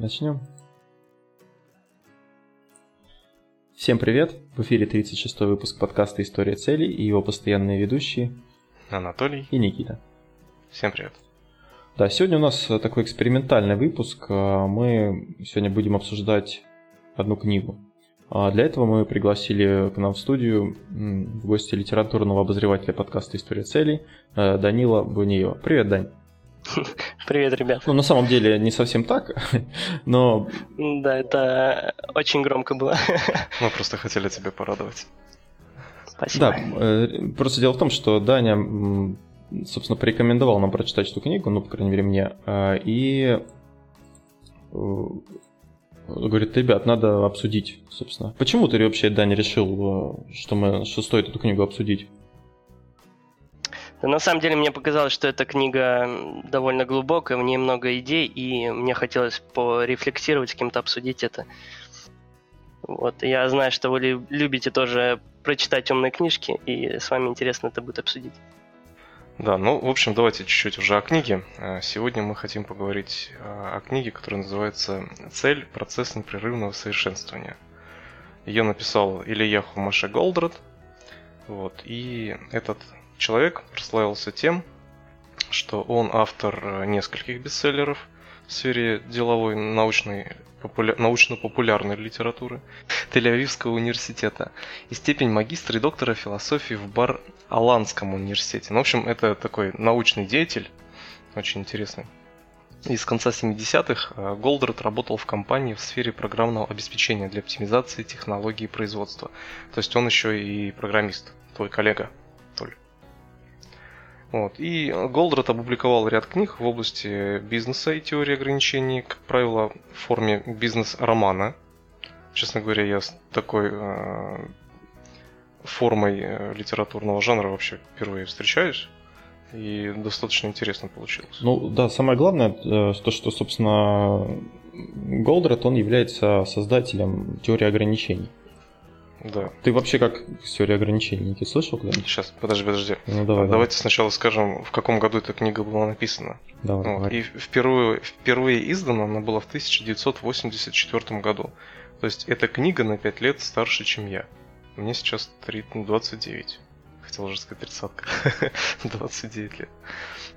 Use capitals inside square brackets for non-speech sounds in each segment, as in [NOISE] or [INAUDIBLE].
Начнем. Всем привет! В эфире 36 выпуск подкаста «История целей» и его постоянные ведущие Анатолий и Никита. Всем привет! Да, сегодня у нас такой экспериментальный выпуск. Мы сегодня будем обсуждать одну книгу. Для этого мы пригласили к нам в студию в гости литературного обозревателя подкаста «История целей» Данила Буниева. Привет, Дань! [LAUGHS] Привет, ребят. Ну, на самом деле, не совсем так, [LAUGHS] но... Да, это очень громко было. [LAUGHS] Мы просто хотели тебя порадовать. Спасибо. Да, э, просто дело в том, что Даня, собственно, порекомендовал нам прочитать эту книгу, ну, по крайней мере, мне, а, и э, говорит, ребят, надо обсудить, собственно. Почему ты вообще, Даня, решил, э, что, мы, что стоит эту книгу обсудить? Да, на самом деле мне показалось, что эта книга довольно глубокая, в ней много идей, и мне хотелось порефлексировать с кем-то, обсудить это. Вот, я знаю, что вы любите тоже прочитать умные книжки, и с вами интересно это будет обсудить. Да, ну, в общем, давайте чуть-чуть уже о книге. Э, сегодня мы хотим поговорить э, о книге, которая называется «Цель. Процесс непрерывного совершенствования». Ее написал Илья Хумаше Голдрат. Вот, и этот человек прославился тем, что он автор э, нескольких бестселлеров в сфере деловой научной популя... научно-популярной литературы [LAUGHS] Тель-Авивского университета и степень магистра и доктора философии в Бар-Аланском университете. Ну, в общем, это такой научный деятель, очень интересный. И с конца 70-х э, Голдрат работал в компании в сфере программного обеспечения для оптимизации технологий производства. То есть он еще и программист, твой коллега. Вот. И Голдрат опубликовал ряд книг в области бизнеса и теории ограничений, как правило, в форме бизнес-романа. Честно говоря, я с такой э, формой э, литературного жанра вообще впервые встречаюсь. И достаточно интересно получилось. Ну да, самое главное, э, то, что, собственно, Голдрат, он является создателем теории ограничений. Да. Ты вообще как теория ограничений, Никит, слышал когда-нибудь? Сейчас, подожди, подожди. Ну, давай, Давайте давай. сначала скажем, в каком году эта книга была написана. Давай, вот. И впервые, впервые издана она была в 1984 году. То есть эта книга на 5 лет старше, чем я. Мне сейчас 29. Хотел уже сказать тридцатка. [LAUGHS] 29 лет.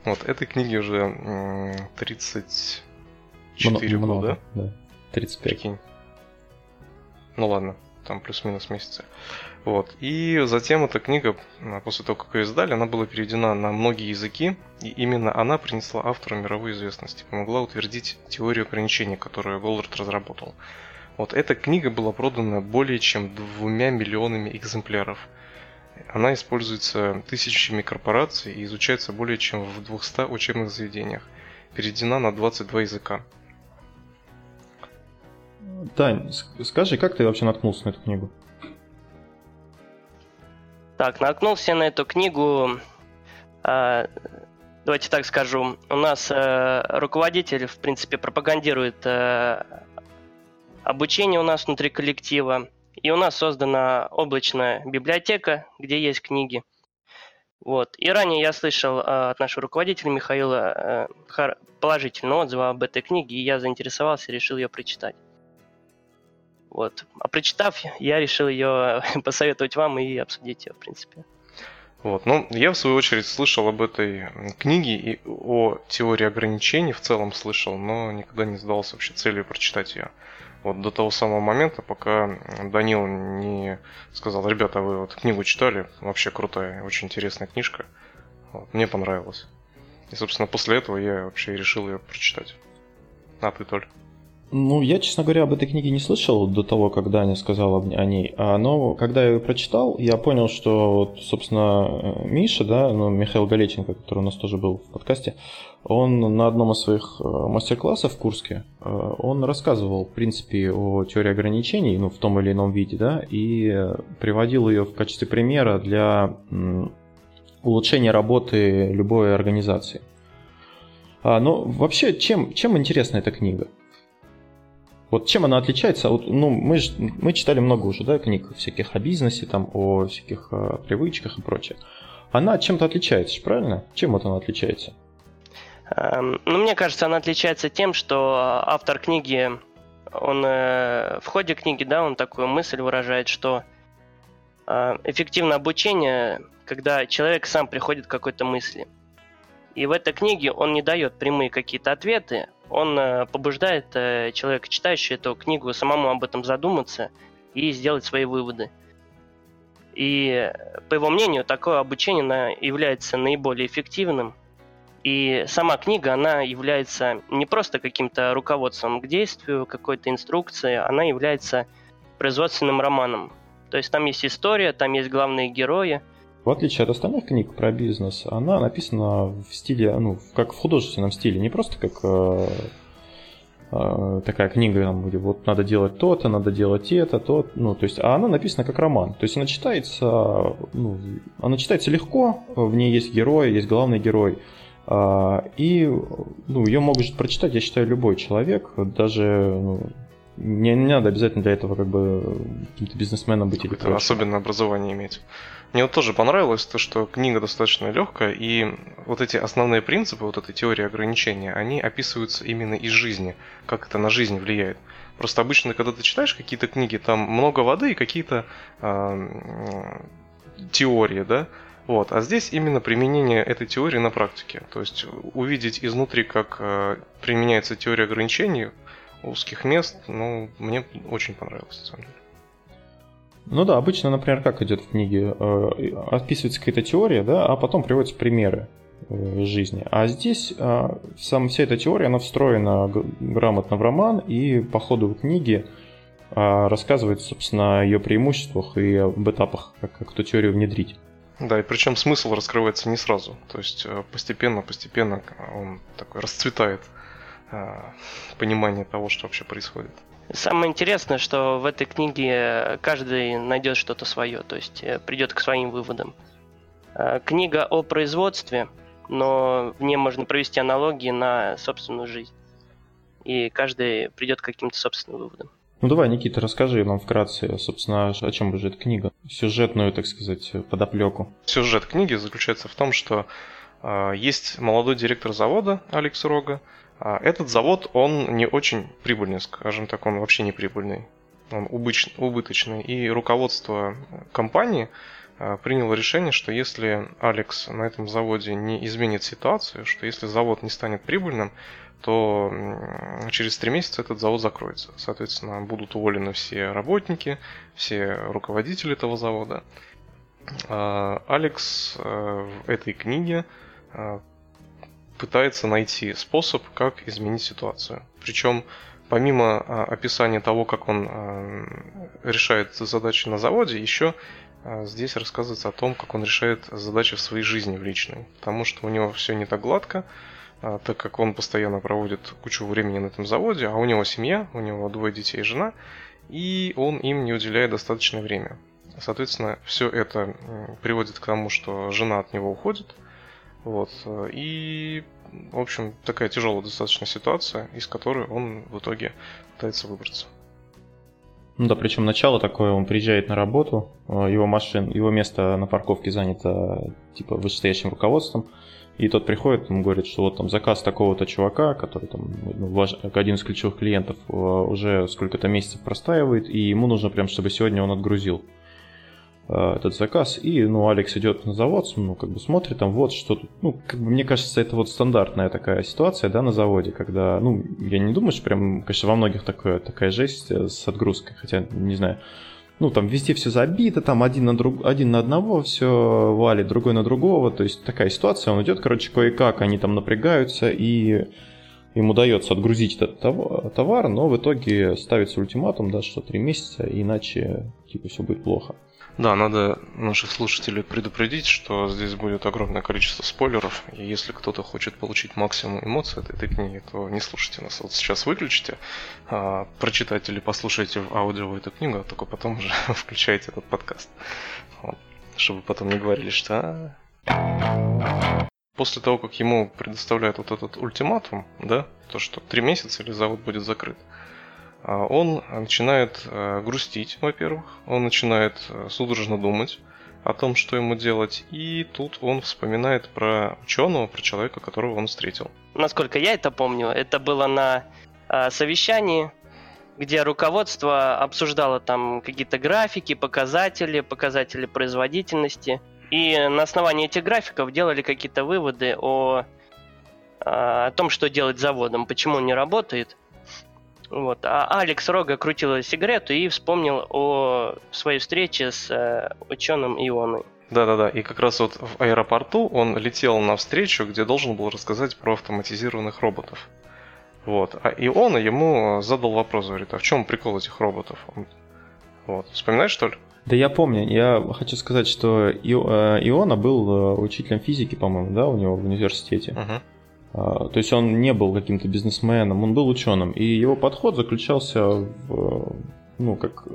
Вот, этой книге уже 34 много, года. Да, 35. Прикинь. Ну ладно, там плюс-минус месяцы. Вот. И затем эта книга, а, после того, как ее издали, она была переведена на многие языки, и именно она принесла автору мировую известность и помогла утвердить теорию ограничений, которую Голдрат разработал. Вот эта книга была продана более чем двумя миллионами экземпляров. Она используется тысячами корпораций и изучается более чем в 200 учебных заведениях. Переведена на 22 языка. Тань, скажи, как ты вообще наткнулся на эту книгу? Так, наткнулся на эту книгу. Э, давайте так скажу. У нас э, руководитель, в принципе, пропагандирует э, обучение у нас внутри коллектива. И у нас создана облачная библиотека, где есть книги. Вот. И ранее я слышал э, от нашего руководителя Михаила э, положительные отзывы об этой книге, и я заинтересовался решил ее прочитать. Вот. А прочитав, я решил ее [LAUGHS] посоветовать вам и обсудить ее, в принципе. Вот. Ну, я в свою очередь слышал об этой книге и о теории ограничений в целом слышал, но никогда не задался вообще целью прочитать ее. Вот до того самого момента, пока Данил не сказал, ребята, вы вот книгу читали, вообще крутая, очень интересная книжка. Вот, мне понравилось. И, собственно, после этого я вообще решил ее прочитать. А ты, Толь? Ну, я, честно говоря, об этой книге не слышал до того, когда Аня сказала о ней. А, но когда я ее прочитал, я понял, что, вот, собственно, Миша, да, ну, Михаил Галеченко, который у нас тоже был в подкасте, он на одном из своих э, мастер-классов в Курске, э, он рассказывал, в принципе, о теории ограничений, ну, в том или ином виде, да, и приводил ее в качестве примера для улучшения работы любой организации. А, но вообще, чем, чем интересна эта книга? Вот чем она отличается? Вот, ну, мы, ж, мы читали много уже, да, книг всяких о бизнесе, там, о всяких о привычках и прочее. Она чем-то отличается, правильно? Чем вот она отличается? Эм, ну, мне кажется, она отличается тем, что автор книги, он э, в ходе книги, да, он такую мысль выражает, что э, эффективное обучение, когда человек сам приходит к какой-то мысли. И в этой книге он не дает прямые какие-то ответы, он э, побуждает человека, читающего эту книгу, самому об этом задуматься и сделать свои выводы. И, по его мнению, такое обучение является наиболее эффективным. И сама книга, она является не просто каким-то руководством к действию, какой-то инструкцией, она является производственным романом. То есть там есть история, там есть главные герои. В отличие от остальных книг про бизнес, она написана в стиле, ну, как в художественном стиле, не просто как э, а, такая книга, там, где вот надо делать то-то, надо делать это, то, ну, то есть, а она написана как роман, то есть она читается, ну, она читается легко, в ней есть герой, есть главный герой, а, и, ну, ее может прочитать, я считаю, любой человек, даже, ну, не, не надо обязательно для этого как бы каким-то бизнесменом быть или особенное образование иметь. Мне вот тоже понравилось то, что книга достаточно легкая, и вот эти основные принципы, вот этой теории ограничения, они описываются именно из жизни, как это на жизнь влияет. Просто обычно, когда ты читаешь какие-то книги, там много воды и какие-то э, теории, да, вот. А здесь именно применение этой теории на практике. То есть увидеть изнутри, как э, применяется теория ограничений узких мест, ну, мне очень понравилось, на самом деле. Ну да, обычно, например, как идет в книге, э, описывается какая-то теория, да, а потом приводятся примеры э, жизни. А здесь э, сам, вся эта теория, она встроена грамотно в роман, и по ходу книги рассказывает, собственно, о ее преимуществах и об этапах, как, как эту теорию внедрить. Да, и причем смысл раскрывается не сразу. То есть постепенно-постепенно он такой расцветает понимание того, что вообще происходит. Самое интересное, что в этой книге каждый найдет что-то свое, то есть э, придет к своим выводам. Э, книга о производстве, но в ней можно провести аналогии на собственную жизнь. И каждый придет к каким-то собственным выводам. Ну давай, Никита, расскажи нам вкратце, собственно, о чем же эта книга, сюжетную, так сказать, подоплеку. Сюжет книги заключается в том, что э, есть молодой директор завода Алекс Рога, этот завод, он не очень прибыльный, скажем так, он вообще не прибыльный. Он убыточный. И руководство компании а, приняло решение, что если Алекс на этом заводе не изменит ситуацию, что если завод не станет прибыльным, то через три месяца этот завод закроется. Соответственно, будут уволены все работники, все руководители этого завода. А, Алекс э, в этой книге пытается найти способ, как изменить ситуацию. Причем помимо а, описания того, как он а, решает задачи на заводе, еще а, здесь рассказывается о том, как он решает задачи в своей жизни в личной. Потому что у него все не так гладко, так как он постоянно проводит кучу времени на этом заводе, а у него семья, у него двое детей и жена, и он им не уделяет достаточное время. Соответственно, все это приводит к тому, что жена от него уходит – вот. И, в общем, такая тяжелая достаточно ситуация, из которой он в итоге пытается выбраться. Ну да, причем начало такое, он приезжает на работу, э, его машин, его место на парковке занято типа вышестоящим руководством, и тот приходит, ему говорит, что вот там заказ такого-то чувака, который там ну, ваш, один из ключевых клиентов э, уже сколько-то месяцев простаивает, и ему нужно прям, чтобы сегодня он отгрузил. Э, этот заказ, и, ну, Алекс идет на завод, ну, как бы смотрит там, вот что тут, ну, как бы, мне кажется, это вот стандартная такая ситуация, да, на заводе, когда, ну, я не думаю, что прям, конечно, во многих такое, такая жесть э, с отгрузкой, хотя, не знаю, ну, там везде все забито, там один на, друг, один на одного все валит, другой на другого, то есть такая ситуация, он идет, короче, кое-как, они там напрягаются, и им удается отгрузить этот товар, но в итоге ставится ультиматум, да, что три месяца, иначе, типа, все будет плохо. Да, надо наших слушателей предупредить, что здесь будет огромное количество спойлеров, и если кто-то хочет получить максимум эмоций от этой книги, то не слушайте нас. Вот сейчас выключите, а, прочитайте или послушайте в аудио эту книгу, а только потом уже [LAUGHS] включайте этот подкаст. Вот. Чтобы потом не говорили, что... «А, После того, как ему предоставляют вот этот ультиматум, да, то, что три месяца или завод будет закрыт, он начинает э, грустить, во-первых, он начинает э, судорожно думать, о том, что ему делать. И тут он вспоминает про ученого, про человека, которого он встретил. Насколько я это помню, это было на э, совещании, где руководство обсуждало там какие-то графики, показатели, показатели производительности. И на основании этих графиков делали какие-то выводы о, о том, что делать заводом, почему он не работает. Вот. А Алекс Рога крутил сигарету и вспомнил о своей встрече с э, ученым Ионой. Да-да-да, и как раз вот в аэропорту он летел на встречу, где должен был рассказать про автоматизированных роботов. Вот. А Иона ему задал вопрос, говорит, а в чем прикол этих роботов? Вот. Вспоминаешь, что ли? Да я помню, я хочу сказать, что э, Иона был э, учителем физики, по-моему, да, у него в университете. Uh-huh. То есть он не был каким-то бизнесменом, он был ученым. И его подход заключался в, ну, как...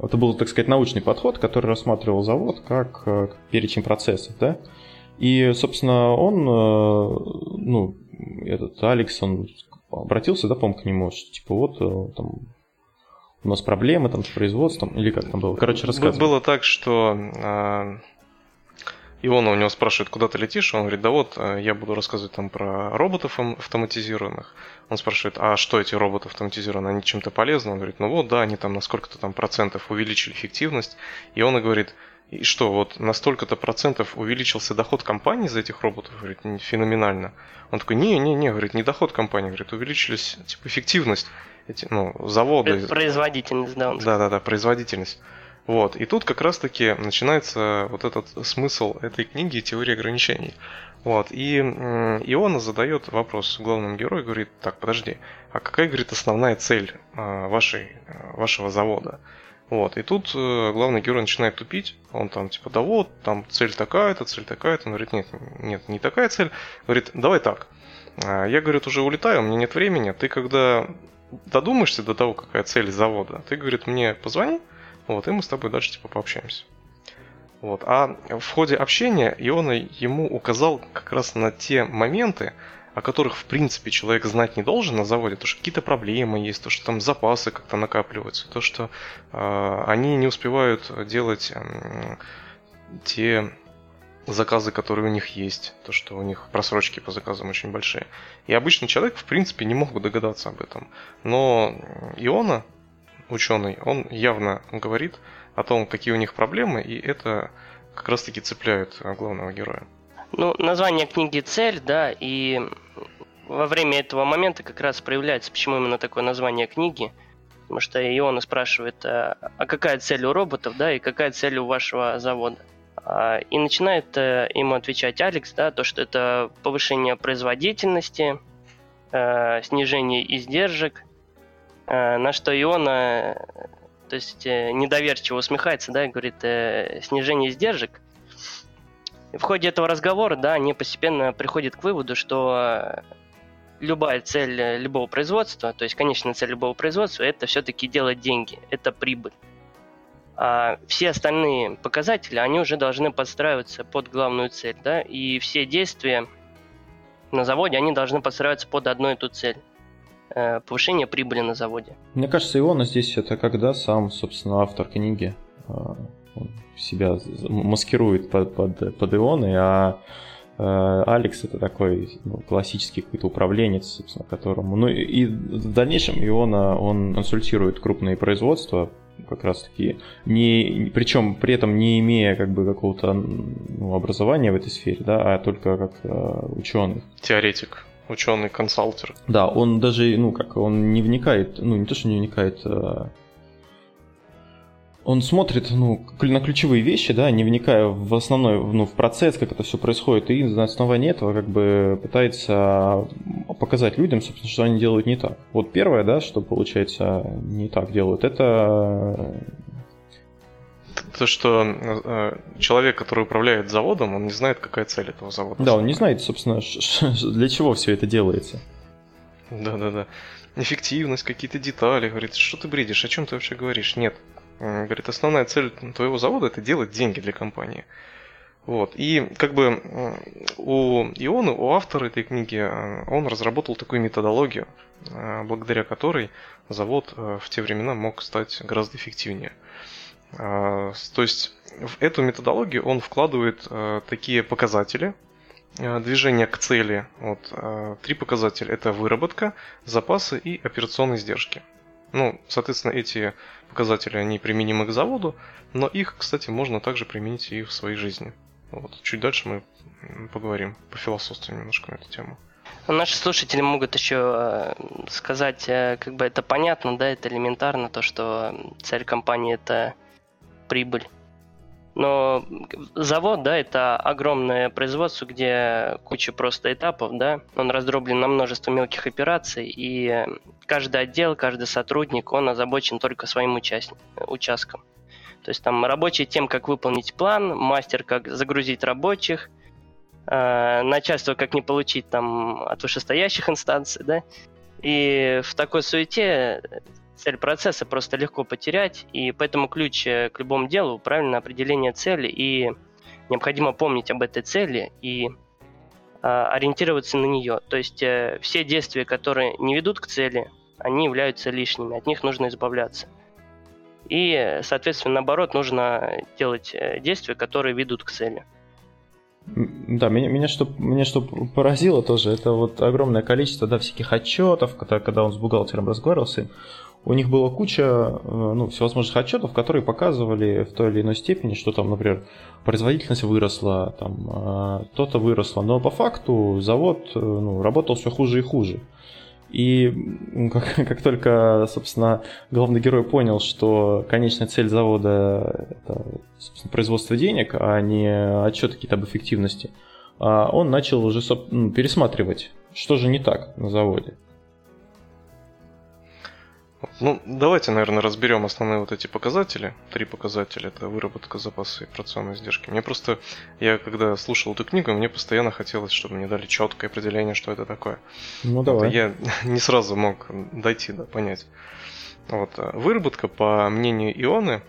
Это был, так сказать, научный подход, который рассматривал завод как, э, как перечень процессов, да. И, собственно, он, ну, этот Алекс, он обратился, да, по-моему, к нему, что типа вот там у нас проблемы там с производством, или как там было? Короче, рассказывай. Было так, что э, Иона у него спрашивает, куда ты летишь? Он говорит, да вот, а, я буду рассказывать там про роботов автоматизированных. Он спрашивает, а что эти роботы автоматизированные, они чем-то полезны? Он говорит, ну вот, да, они там на сколько-то там процентов увеличили эффективность. И он говорит, и что, вот на столько-то процентов увеличился доход компании за этих роботов? Говорит, феноменально. Он такой, не-не-не, говорит, не доход компании, говорит, увеличились, типа, эффективность эти, ну, заводы. Производительность, да. Да-да-да, производительность. Вот. И тут как раз-таки начинается вот этот смысл этой книги «Теория ограничений». Вот. И Иона задает вопрос главному герою, говорит, так, подожди, а какая, говорит, основная цель а, вашей, вашего завода? Вот, и тут э, главный герой начинает тупить, он там типа, да вот, там цель такая-то, цель такая-то, он говорит, нет, нет, не такая цель, говорит, давай так, а, я, говорит, уже улетаю, у меня нет времени, ты когда додумаешься до того, какая цель завода, ты, говорит, мне позвони, вот, и мы с тобой дальше, типа, пообщаемся. Вот. А в ходе общения Иона ему указал как раз на те моменты, о которых, в принципе, человек знать не должен на заводе, то, что какие-то проблемы есть, то, что там запасы как-то накапливаются, то, что э, они не успевают делать э, те заказы, которые у них есть, то, что у них просрочки по заказам очень большие. И обычный человек, в принципе, не мог бы догадаться об этом. Но Иона, ученый, он явно говорит о том, какие у них проблемы, и это как раз-таки цепляет главного героя. Ну, название книги «Цель», да, и во время этого момента как раз проявляется, почему именно такое название книги. Потому что Иона спрашивает, а, а какая цель у роботов, да, и какая цель у вашего завода. А, и начинает э, ему отвечать Алекс, да, то, что это повышение производительности, э, снижение издержек, э, на что Иона, то есть недоверчиво усмехается, да, и говорит, снижение издержек. В ходе этого разговора, да, они постепенно приходят к выводу, что любая цель любого производства, то есть конечная цель любого производства, это все-таки делать деньги, это прибыль. А все остальные показатели, они уже должны подстраиваться под главную цель, да, и все действия на заводе, они должны подстраиваться под одну и ту цель э, повышение прибыли на заводе. Мне кажется, Иона здесь это когда сам, собственно, автор книги э, себя маскирует под, под, под Ионой, а Э, Алекс это такой ну, классический какой-то управленец, собственно, которому... Ну и в дальнейшем Иона, он консультирует крупные производства, как раз таки, не, причем при этом не имея как бы какого-то ну, образования в этой сфере, да, а только как э, ученый. Теоретик ученый консалтер. Да, он даже, ну, как, он не вникает, ну, не то, что не вникает а, он смотрит ну, на ключевые вещи, да, не вникая в основной, ну, в процесс, как это все происходит, и на основании этого как бы пытается показать людям, собственно, что они делают не так. Вот первое, да, что получается не так делают, это то, что э, человек, который управляет заводом, он не знает, какая цель этого завода. Да, он не знает, собственно, [LAUGHS] для чего все это делается. Да, да, да. Эффективность, какие-то детали. Говорит, что ты бредишь, о чем ты вообще говоришь? Нет, Говорит, основная цель твоего завода это делать деньги для компании. Вот. И как бы у Ионы, у автора этой книги, э, он разработал такую методологию, э, благодаря которой завод в те времена мог стать гораздо эффективнее. То есть в эту методологию он вкладывает такие показатели, движение к цели. Вот, три показателя – это выработка, запасы и операционные издержки. Ну, соответственно, эти показатели, они применимы к заводу, но их, кстати, можно также применить и в своей жизни. Вот. Чуть дальше мы поговорим, по философству немножко на эту тему. Наши слушатели могут еще э, сказать, э, как бы это понятно, да, это элементарно, то, что цель компании это прибыль. Но завод, да, это огромное производство, где куча просто этапов, да, он раздроблен на множество мелких операций, и каждый отдел, каждый сотрудник, он озабочен только своим участник, участком. То есть там рабочий тем, как выполнить план, мастер, как загрузить рабочих, э, начальство, как не получить там от вышестоящих инстанций, да. И в такой суете цель процесса просто легко потерять, и поэтому ключ э, к любому делу – правильное определение цели, и необходимо помнить об этой цели и а, ориентироваться на нее. То есть э, все действия, которые не ведут к цели, они являются лишними, от них нужно избавляться. И, соответственно, наоборот, нужно делать э, действия, которые ведут к цели. Да, меня, меня, что, меня что поразило тоже, это вот огромное количество да, всяких отчетов, когда, когда он с бухгалтером разговаривался, у них была куча э, ну, всевозможных отчетов, которые показывали в той или иной степени, что там, например, производительность выросла, там э, то-то выросло, но по факту завод э, ну, работал все хуже и хуже. И как, [LAUGHS] как только, собственно, главный герой понял, что конечная цель завода это производство денег, а не отчеты какие-то об эффективности, а он начал уже ну, пересматривать, что же не так на заводе. Ну, давайте, наверное, разберем основные вот эти показатели. Три показателя. Это выработка запаса и операционные издержки. Мне просто, я когда слушал эту книгу, мне постоянно хотелось, чтобы мне дали четкое определение, что это такое. Ну, давай. Я [LAUGHS] не сразу мог дойти, да, понять. Вот. А выработка, по мнению Ионы,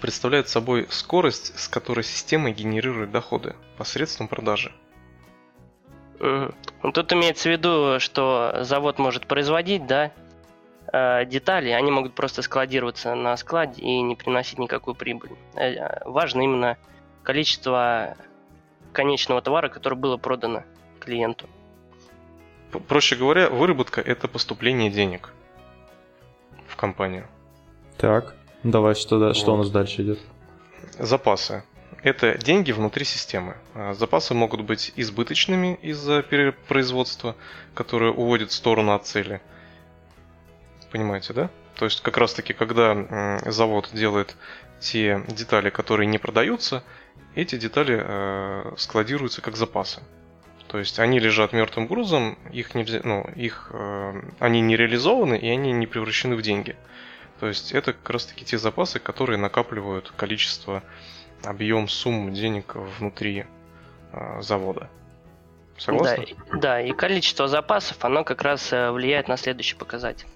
представляет собой скорость, с которой система генерирует доходы посредством продажи. Ну, тут имеется в виду, что завод может производить, да, Э, детали, они могут просто складироваться на складе и не приносить никакую прибыль. Э, важно именно количество конечного товара, которое было продано клиенту. Проще говоря, выработка – это поступление денег в компанию. Так, давай, что, да, вот. что у нас дальше идет? Запасы. Это деньги внутри системы. А запасы могут быть избыточными из-за перепроизводства, которые уводят в сторону от цели – Понимаете, да? То есть как раз таки, когда завод делает те детали, которые не продаются, эти детали э, складируются как запасы. То есть они лежат мертвым грузом, их нельзя, ну, их, э, они не реализованы и они не превращены в деньги. То есть это как раз таки те запасы, которые накапливают количество, объем сумм денег внутри э, завода. Согласны? Да, да, и количество запасов, оно как раз влияет на следующий показатель.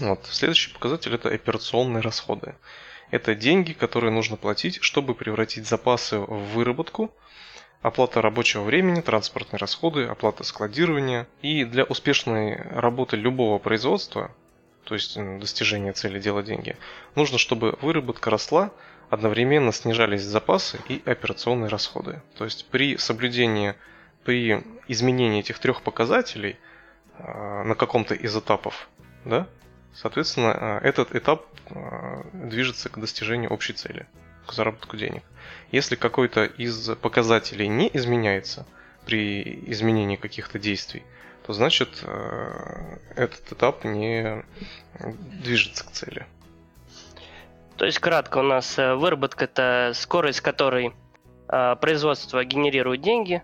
Вот. Следующий показатель это операционные расходы. Это деньги, которые нужно платить, чтобы превратить запасы в выработку, оплата рабочего времени, транспортные расходы, оплата складирования. И для успешной работы любого производства, то есть достижения цели делать деньги, нужно, чтобы выработка росла, одновременно снижались запасы и операционные расходы. То есть при соблюдении, при изменении этих трех показателей а, на каком-то из этапов, да, Соответственно, э, этот этап э, движется к достижению общей цели, к заработку денег. Если какой-то из показателей не изменяется при изменении каких-то действий, то значит э, этот этап не движется к цели. То есть кратко у нас выработка это скорость, с которой производство генерирует деньги,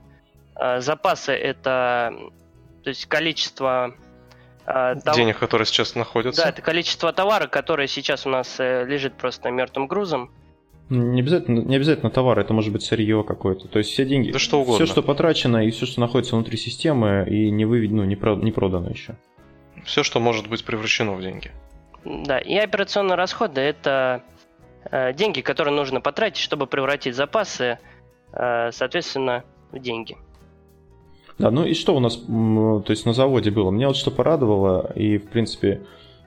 запасы это то есть количество там... Денег, которые сейчас находятся. Да, это количество товара, которое сейчас у нас э, лежит просто мертвым грузом. Не обязательно, не обязательно товар, это может быть сырье какое-то. То есть все деньги, да что угодно. все, что потрачено и все, что находится внутри системы и не, выведено, ну, не, про, не продано еще. Все, что может быть превращено в деньги. Да, и операционные расходы это э, деньги, которые нужно потратить, чтобы превратить запасы, э, соответственно, в деньги. Да, ну и что у нас, то есть на заводе было? Меня вот что порадовало, и в принципе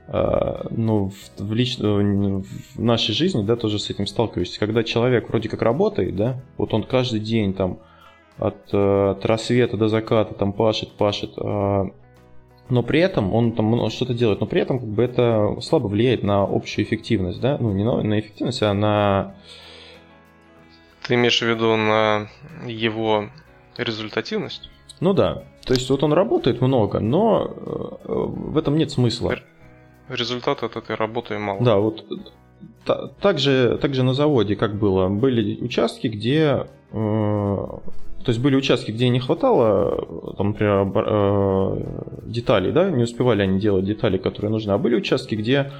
а, ну, в, лич... в нашей жизни, да, тоже с этим сталкиваешься. Когда человек вроде как работает, да, вот он каждый день там от, э, от рассвета до заката там пашет, пашет, но при этом он там что-то делает, но при этом как бы это слабо влияет на общую эффективность, да, ну не на, на эффективность, а на... Ты имеешь в виду на его результативность? Ну да, то есть вот он работает много, но э, в этом нет смысла. Результат от этой работы мало. Да, вот также, также на заводе как было, были участки, где э, то есть были участки, где не хватало, там, например, э, деталей, да, не успевали они делать детали, которые нужны, а были участки, где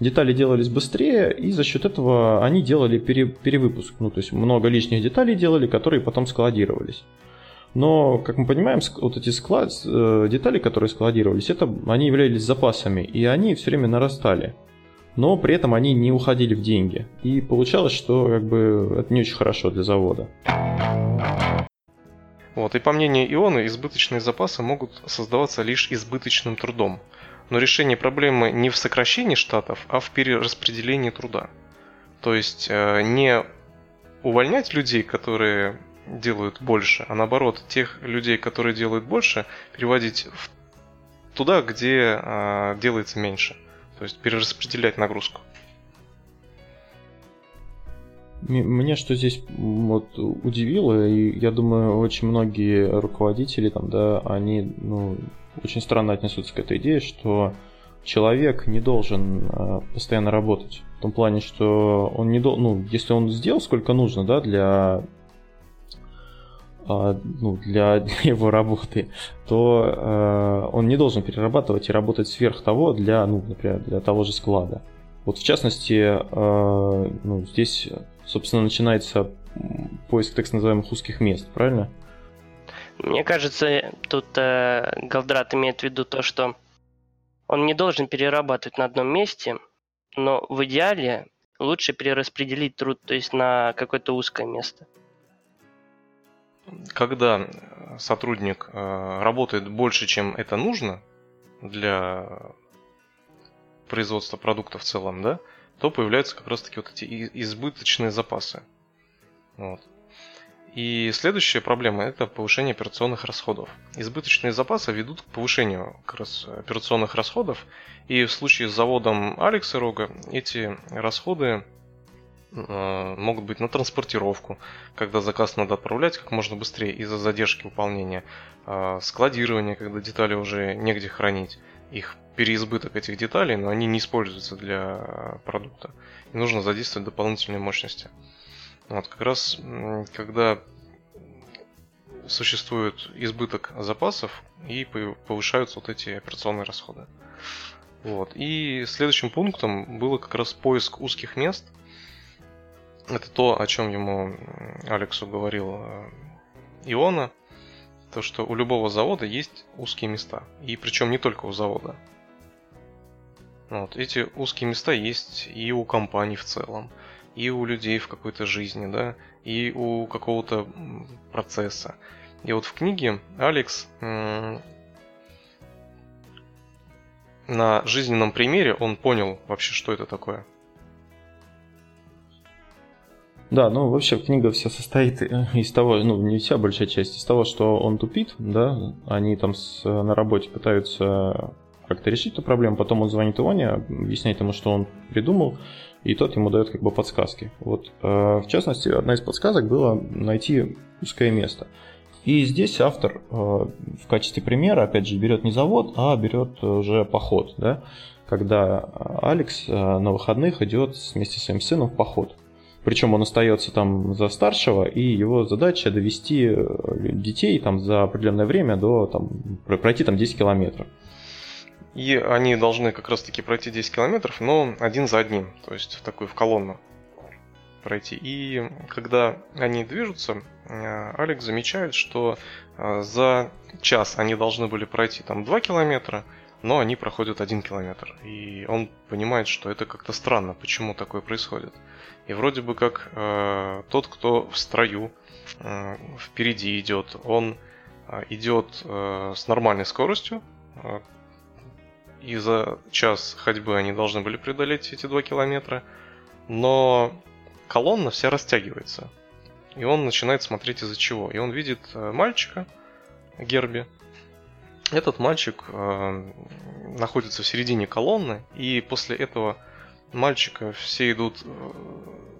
детали делались быстрее, и за счет этого они делали пере, перевыпуск. Ну, то есть много лишних деталей делали, которые потом складировались. Но, как мы понимаем, вот эти склад, э, детали, которые складировались, это они являлись запасами, и они все время нарастали. Но при этом они не уходили в деньги. И получалось, что как бы это не очень хорошо для завода. Вот, и по мнению Ионы, избыточные запасы могут создаваться лишь избыточным трудом. Но решение проблемы не в сокращении штатов, а в перераспределении труда. То есть э, не увольнять людей, которые делают больше, а наоборот, тех людей, которые делают больше, переводить туда, где э, делается меньше. То есть перераспределять нагрузку. Мне что здесь вот удивило, и я думаю, очень многие руководители там, да, они ну, очень странно отнесутся к этой идее, что человек не должен э, постоянно работать. В том плане, что он не должен, ну, если он сделал сколько нужно, да, для ну, для, для [LAUGHS] его работы, то э, он не должен перерабатывать и работать сверх того для, ну, например, для того же склада. Вот в частности, э, ну, здесь, собственно, начинается поиск так называемых узких мест, правильно? Мне кажется, тут э, Галдрат имеет в виду то, что он не должен перерабатывать на одном месте, но в идеале лучше перераспределить труд, то есть на какое-то узкое место когда сотрудник э, работает больше, чем это нужно для производства продукта в целом, да, то появляются как раз таки вот эти избыточные запасы. Вот. И следующая проблема – это повышение операционных расходов. Избыточные запасы ведут к повышению как раз операционных расходов, и в случае с заводом Алекса Рога эти расходы могут быть на транспортировку, когда заказ надо отправлять как можно быстрее из-за задержки выполнения, э, складирование, когда детали уже негде хранить, их переизбыток этих деталей, но они не используются для продукта. И нужно задействовать дополнительные мощности. Вот как раз когда существует избыток запасов и повышаются вот эти операционные расходы. Вот. И следующим пунктом было как раз поиск узких мест – это то, о чем ему Алексу говорил э, Иона, то что у любого завода есть узкие места. И причем не только у завода. Вот. Эти узкие места есть и у компаний в целом, и у людей в какой-то жизни, да, и у какого-то процесса. И вот в книге Алекс на жизненном примере он понял вообще, что это такое. Да, ну вообще книга вся состоит э, из того, ну не вся большая часть, из того, что он тупит, да, они там с, на работе пытаются как-то решить эту проблему, потом он звонит Ионе, объясняет ему, что он придумал, и тот ему дает как бы подсказки. Вот, э, в частности, одна из подсказок была найти узкое место. И здесь автор э, в качестве примера, опять же, берет не завод, а берет уже поход, да, когда Алекс на выходных идет вместе с своим сыном в поход. Причем он остается там за старшего, и его задача довести э, детей там за определенное время до там, пройти там 10 километров. И они должны как раз таки пройти 10 километров, но один за одним, то есть в такую в колонну пройти. И когда они движутся, э, Алекс замечает, что э, за час они должны были пройти там 2 километра, но они проходят 1 километр. И он понимает, что это как-то странно, почему такое происходит. И вроде бы как э, тот, кто в строю э, впереди идет, он э, идет э, с нормальной скоростью, э, и за час ходьбы они должны были преодолеть эти два километра, но колонна вся растягивается. И он начинает смотреть из-за чего. И он видит э, мальчика, Герби. Этот мальчик э, находится в середине колонны, и после этого мальчика все идут э,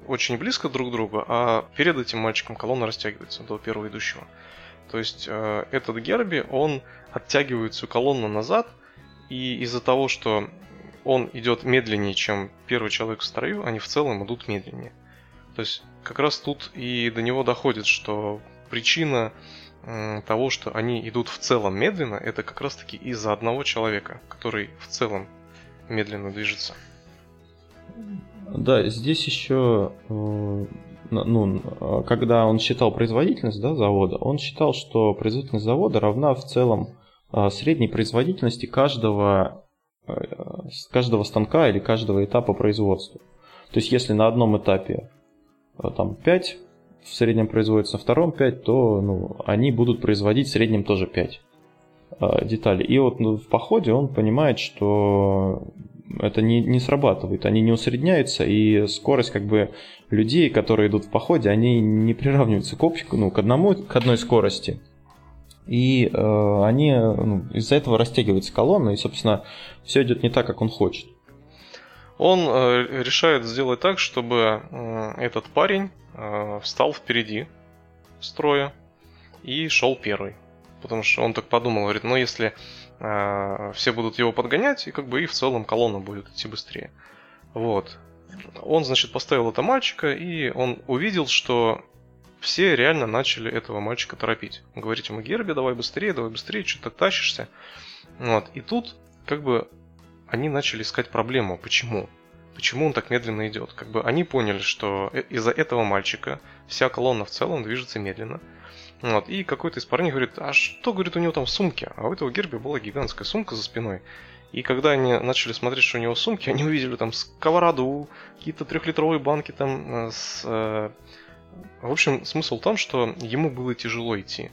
очень близко друг к другу, а перед этим мальчиком колонна растягивается до первого идущего. То есть э, этот Герби, он оттягивает всю колонну назад, и из-за того, что он идет медленнее, чем первый человек в строю, они в целом идут медленнее. То есть как раз тут и до него доходит, что причина того, что они идут в целом медленно, это как раз таки из-за одного человека, который в целом медленно движется. Да, здесь еще, э, ну, когда он считал производительность да, завода, он считал, что производительность завода равна в целом э, средней производительности каждого, э, каждого станка или каждого этапа производства. То есть, если на одном этапе там 5 в среднем производится, на втором 5, то ну, они будут производить в среднем тоже 5 деталей. И вот ну, в походе он понимает, что это не, не срабатывает, они не усредняются, и скорость как бы людей, которые идут в походе, они не приравниваются к, общему, ну, к, одному, к одной скорости. И э, они ну, из-за этого растягивается колонна, и, собственно, все идет не так, как он хочет. Он э, решает сделать так, чтобы э, этот парень э, встал впереди строя и шел первый. Потому что он так подумал, говорит, ну если все будут его подгонять, и как бы и в целом колонна будет идти быстрее. Вот. Он, значит, поставил это мальчика, и он увидел, что все реально начали этого мальчика торопить. Говорить ему, Герби, давай быстрее, давай быстрее, что ты тащишься. Вот. И тут, как бы, они начали искать проблему. Почему? Почему он так медленно идет? Как бы они поняли, что э, из-за этого мальчика вся колонна в целом движется медленно. Вот, и какой-то из парней говорит, а что, говорит, у него там в сумке? А у этого Герби была гигантская сумка за спиной. И когда они начали смотреть, что у него в сумке, они увидели там сковороду, какие-то трехлитровые банки там э, с... Э... В общем, смысл в том, что ему было тяжело идти.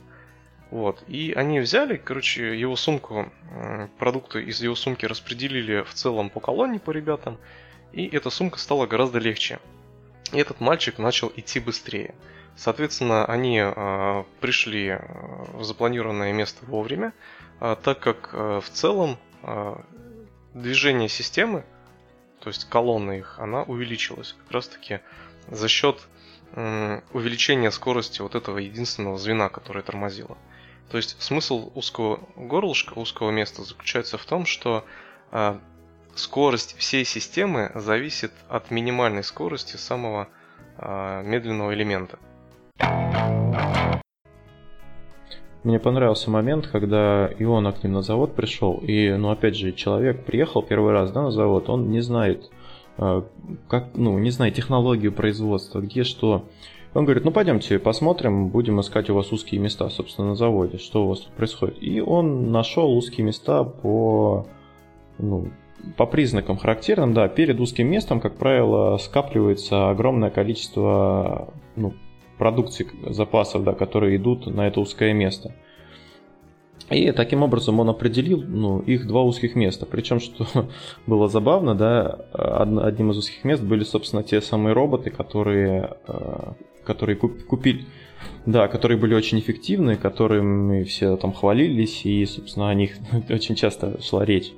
Вот. И они взяли, короче, его сумку, э, продукты из его сумки распределили в целом по колонне, по ребятам, и эта сумка стала гораздо легче. И этот мальчик начал идти быстрее. Соответственно, они э, пришли э, в запланированное место вовремя, э, так как э, в целом э, движение системы, то есть колонны их, она увеличилась как раз таки за счет э, увеличения скорости вот этого единственного звена, которое тормозило. То есть смысл узкого горлышка, узкого места заключается в том, что э, скорость всей системы зависит от минимальной скорости самого э, медленного элемента. Мне понравился момент, когда Иона к ним на завод пришел, и, ну, опять же, человек приехал первый раз, да, на завод, он не знает, э, как, ну, не знает технологию производства, где что. Он говорит, ну, пойдемте посмотрим, будем искать у вас узкие места, собственно, на заводе, что у вас тут происходит. И он нашел узкие места по, ну, по признакам характерным, да, перед узким местом, как правило, скапливается огромное количество, ну, продукции, запасов, да, которые идут на это узкое место. И таким образом он определил ну, их два узких места. Причем, что [LAUGHS] было забавно, да, одним из узких мест были, собственно, те самые роботы, которые, э, которые купили, да, которые были очень эффективны, которыми все там хвалились, и, собственно, о них [LAUGHS] очень часто шла речь.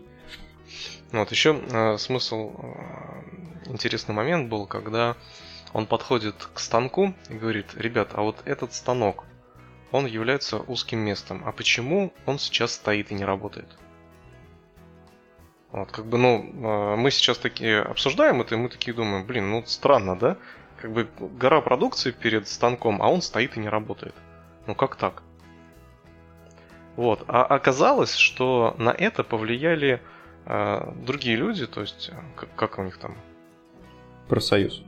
Вот еще э, смысл, э, интересный момент был, когда он подходит к станку и говорит, ребят, а вот этот станок, он является узким местом. А почему он сейчас стоит и не работает? Вот, как бы, ну, а, мы сейчас такие обсуждаем это, и мы такие думаем, блин, ну странно, да? Как бы гора продукции перед станком, а он стоит и не работает. Ну как так? Вот, а оказалось, что на это повлияли э, другие люди, то есть, как, как у них там? Профсоюз.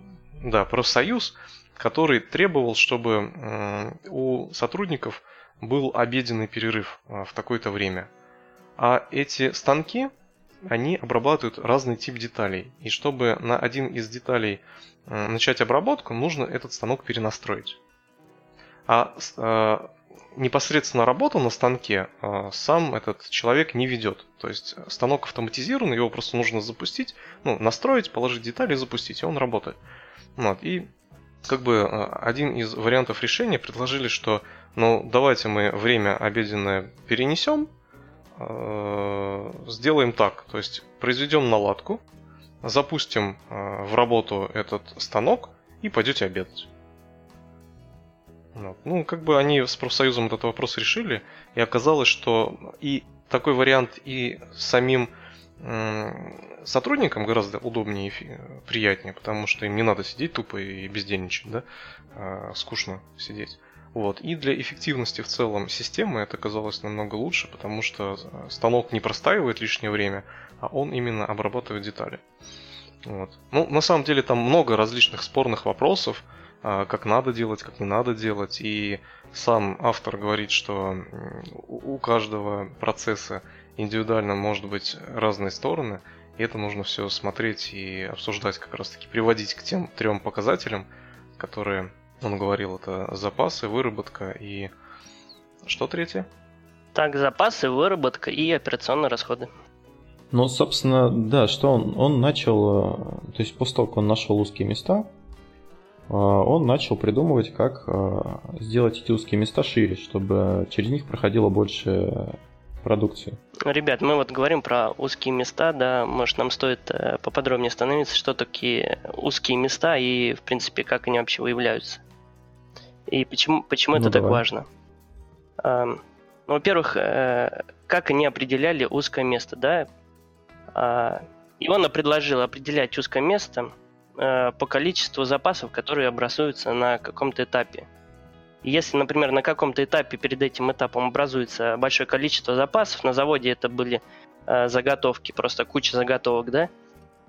Да, профсоюз, который требовал, чтобы у сотрудников был обеденный перерыв а, в такое-то время. А эти станки, они обрабатывают разный тип деталей. И чтобы на один из деталей начать обработку, нужно этот станок перенастроить. А, а непосредственно работу на станке а, сам этот человек не ведет. То есть станок автоматизирован, его просто нужно запустить, ну, настроить, положить детали и запустить, и он работает. Вот. И как бы один из вариантов решения предложили, что ну давайте мы время обеденное перенесем, сделаем так, то есть произведем наладку, запустим в работу этот станок и пойдете обедать. Ну, как бы они с профсоюзом этот вопрос решили, и оказалось, что и такой вариант и самим сотрудникам гораздо удобнее и приятнее, потому что им не надо сидеть тупо и бездельничать, да, а, скучно сидеть. Вот. И для эффективности в целом системы это оказалось намного лучше, потому что станок не простаивает лишнее время, а он именно обрабатывает детали. Вот. Ну, на самом деле там много различных спорных вопросов, а, как надо делать, как не надо делать. И сам автор говорит, что у каждого процесса индивидуально может быть разные стороны. И это нужно все смотреть и обсуждать как раз таки, приводить к тем трем показателям, которые он говорил, это запасы, выработка и что третье? Так, запасы, выработка и операционные расходы. Ну, собственно, да, что он, он начал, э, то есть после того, как он нашел узкие места, а, он начал придумывать, как а, сделать эти узкие места шире, чтобы через них проходило больше продукции. Ребят, мы вот говорим про узкие места, да, может нам стоит э, поподробнее остановиться, что такие узкие места и, в принципе, как они вообще выявляются. И почему, почему ну, это давай. так важно? Ну, во-первых, э, как они определяли узкое место, да? А, Иона предложил определять узкое место – Э, по количеству запасов, которые образуются на каком-то этапе. Если, например, на каком-то этапе перед этим этапом образуется большое количество запасов, на заводе это были э, заготовки, просто куча заготовок, да,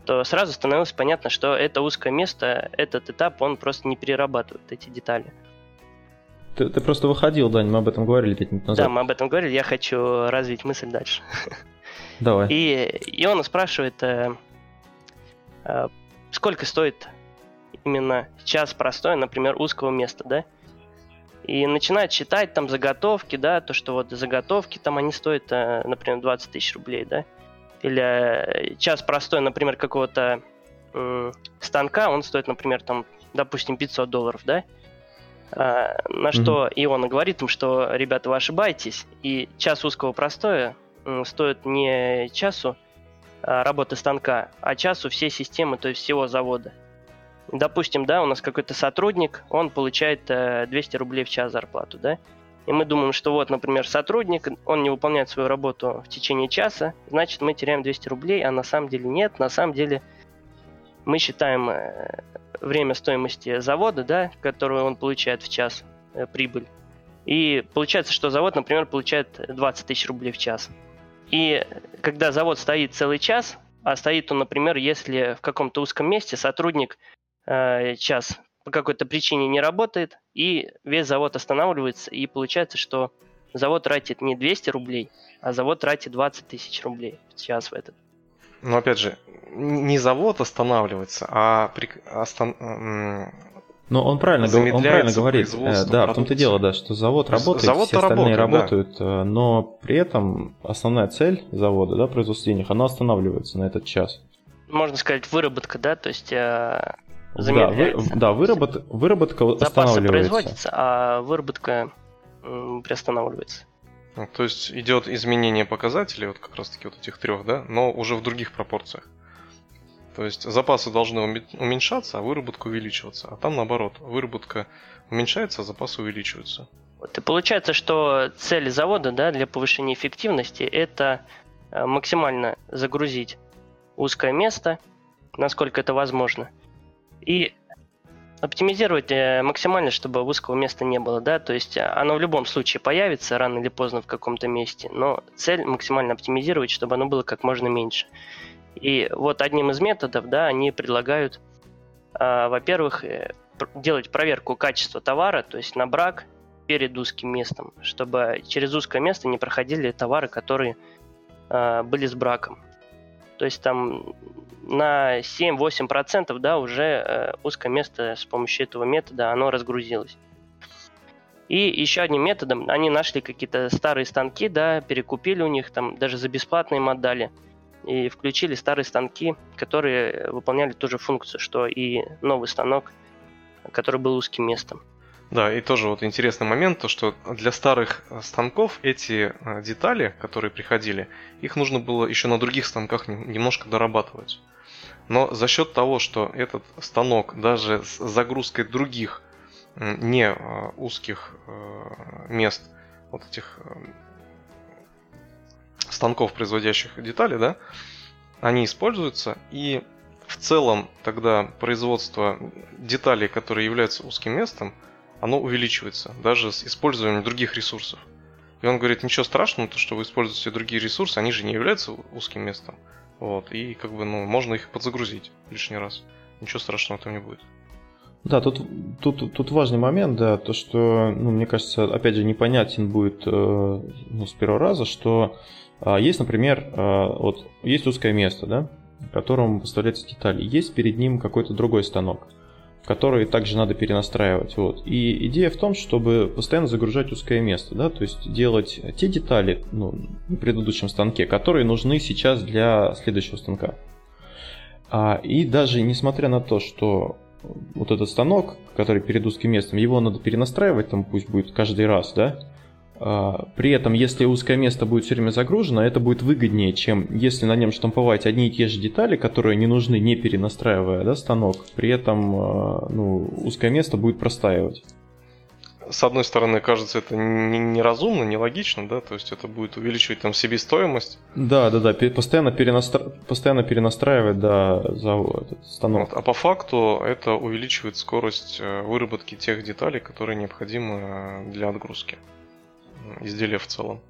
то сразу становилось понятно, что это узкое место, этот этап, он просто не перерабатывает эти детали. Ты, ты просто выходил, Дань, мы об этом говорили 5 минут назад. Да, мы об этом говорили, я хочу развить мысль дальше. Давай. И, и он спрашивает, э, э, сколько стоит именно час простой, например, узкого места, да? И начинает считать там заготовки, да, то, что вот заготовки там они стоят, э, например, 20 тысяч рублей, да? Или э, час простой, например, какого-то э, станка, он стоит, например, там, допустим, 500 долларов, да? А, на mm-hmm. что Иона говорит им, что, ребята, вы ошибаетесь, и час узкого простоя стоит не часу Э, работы станка, а часу все системы, то есть всего завода. Допустим, да, у нас какой-то сотрудник, он получает 200 э, рублей в час зарплату, да, и мы думаем, что вот, например, сотрудник, он не выполняет свою работу в течение часа, значит, мы теряем 200 рублей, а на самом деле нет, на самом деле мы считаем э, время стоимости завода, да, которую он получает в час, прибыль. И получается, что завод, например, получает 20 тысяч рублей в час. И когда завод стоит целый час, а стоит он, например, если в каком-то узком месте сотрудник э, час по какой-то причине не работает, и весь завод останавливается, и получается, что завод тратит не 200 рублей, а завод тратит 20 тысяч рублей в час в этот. Но опять же, не завод останавливается, а при... остан... Но он правильно, он правильно говорит. Э, да, в том-то дело, да, что завод работает, завод все остальные работает, работают, да. но при этом основная цель завода, да, производство денег, она останавливается на этот час. Можно сказать, выработка, да, то есть э, Да, вы, да выработ, выработка Запасы останавливается. производится, а выработка э, приостанавливается. Ну, то есть идет изменение показателей, вот как раз таки вот этих трех, да, но уже в других пропорциях. То есть запасы должны уменьшаться, а выработка увеличиваться. А там наоборот, выработка уменьшается, а запасы увеличиваются. Вот и получается, что цель завода да, для повышения эффективности это э, максимально загрузить узкое место, насколько это возможно, и оптимизировать э, максимально, чтобы узкого места не было, да, то есть э, оно в любом случае появится рано или поздно в каком-то месте, но цель максимально оптимизировать, чтобы оно было как можно меньше. И вот одним из методов, да, они предлагают, э, во-первых, э, делать проверку качества товара, то есть на брак перед узким местом, чтобы через узкое место не проходили товары, которые э, были с браком. То есть там на 7-8% да, уже э, узкое место с помощью этого метода оно разгрузилось. И еще одним методом они нашли какие-то старые станки, да, перекупили у них, там даже за бесплатно им отдали. И включили старые станки, которые выполняли ту же функцию, что и новый станок, который был узким местом. Да, и тоже вот интересный момент, то что для старых станков эти э, детали, которые приходили, их нужно было еще на других станках немножко дорабатывать. Но за счет того, что этот станок даже с загрузкой других не э, узких э, мест, вот этих станков, производящих детали, да, они используются, и в целом тогда производство деталей, которые являются узким местом, оно увеличивается, даже с использованием других ресурсов. И он говорит, ничего страшного, то, что вы используете другие ресурсы, они же не являются узким местом. Вот, и как бы, ну, можно их подзагрузить лишний раз. Ничего страшного там не будет. Да, тут, тут, тут важный момент, да, то, что, ну, мне кажется, опять же, непонятен будет э, ну, с первого раза, что э, есть, например, э, вот есть узкое место, да, в котором поставляются детали, есть перед ним какой-то другой станок которые также надо перенастраивать. Вот. И идея в том, чтобы постоянно загружать узкое место, да, то есть делать те детали ну, на предыдущем станке, которые нужны сейчас для следующего станка. А, и даже несмотря на то, что вот этот станок, который перед узким местом, его надо перенастраивать, там пусть будет каждый раз, да, при этом, если узкое место будет все время загружено, это будет выгоднее, чем если на нем штамповать одни и те же детали, которые не нужны, не перенастраивая да, станок. При этом а, ну, узкое место будет простаивать. С одной стороны, кажется, это неразумно, нелогично, да, то есть это будет увеличивать там себестоимость. Да, да, да, постоянно, перенастра... постоянно перенастраивать, да, за этот станок. Вот, а по факту это увеличивает скорость э, выработки тех деталей, которые необходимы э, для отгрузки изделия в целом.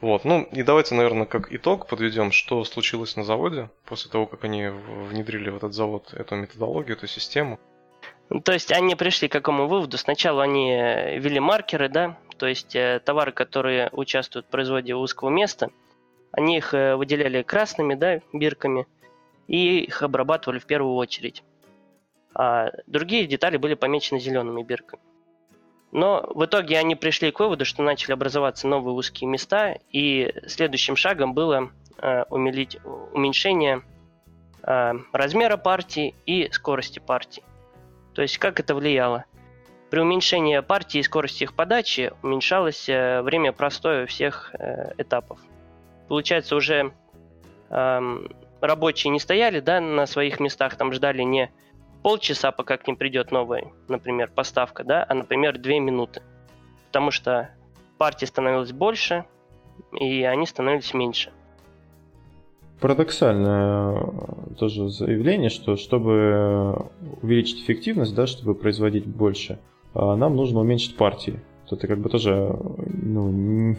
Вот, ну и давайте, наверное, как итог подведем, что случилось на заводе после того, как они внедрили в этот завод эту методологию, эту систему. Ну, то есть они пришли к какому выводу? Сначала они ввели маркеры, да, то есть э, товары, которые участвуют в производстве узкого места, они их э, выделяли красными, да, бирками, и их обрабатывали в первую очередь. А другие детали были помечены зелеными бирками. Но в итоге они пришли к выводу, что начали образоваться новые узкие места, и следующим шагом было э, умелить, уменьшение э, размера партии и скорости партии. То есть как это влияло? При уменьшении партии и скорости их подачи уменьшалось э, время простоя всех э, этапов. Получается, уже э, рабочие не стояли да, на своих местах, там ждали не полчаса, пока к ним придет новая, например, поставка, да, а, например, две минуты. Потому что партий становилось больше, и они становились меньше. Парадоксальное э, тоже заявление, что чтобы увеличить эффективность, да, чтобы производить больше, а, нам нужно уменьшить партии. Это как бы тоже ну,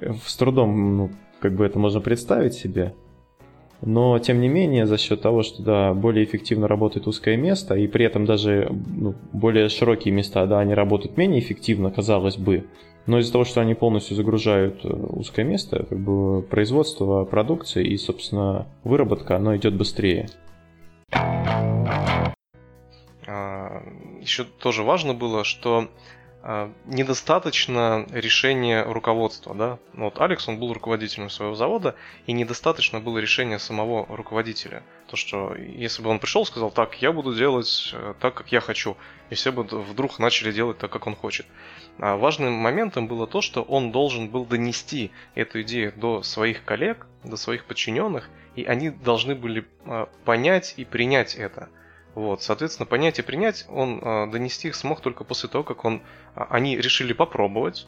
[LAUGHS] с трудом ну, как бы это можно представить себе. Но, тем не менее, за счет того, что да, более эффективно работает узкое место, и при этом даже ну, более широкие места, да, они работают менее эффективно, казалось бы, но из-за того, что они полностью загружают э, узкое место, как бы производство продукции и, собственно, выработка, оно идет быстрее. А, еще тоже важно было, что недостаточно решения руководства, да. Ну, вот Алекс, он был руководителем своего завода, и недостаточно было решения самого руководителя. То, что если бы он пришел и сказал, так, я буду делать э, так, как я хочу, и все бы вдруг начали делать так, как он хочет. А важным моментом было то, что он должен был донести эту идею до своих коллег, до своих подчиненных, и они должны были а, понять и принять это – вот, соответственно, понять и принять он э, донести их смог только после того, как он, э, они решили попробовать,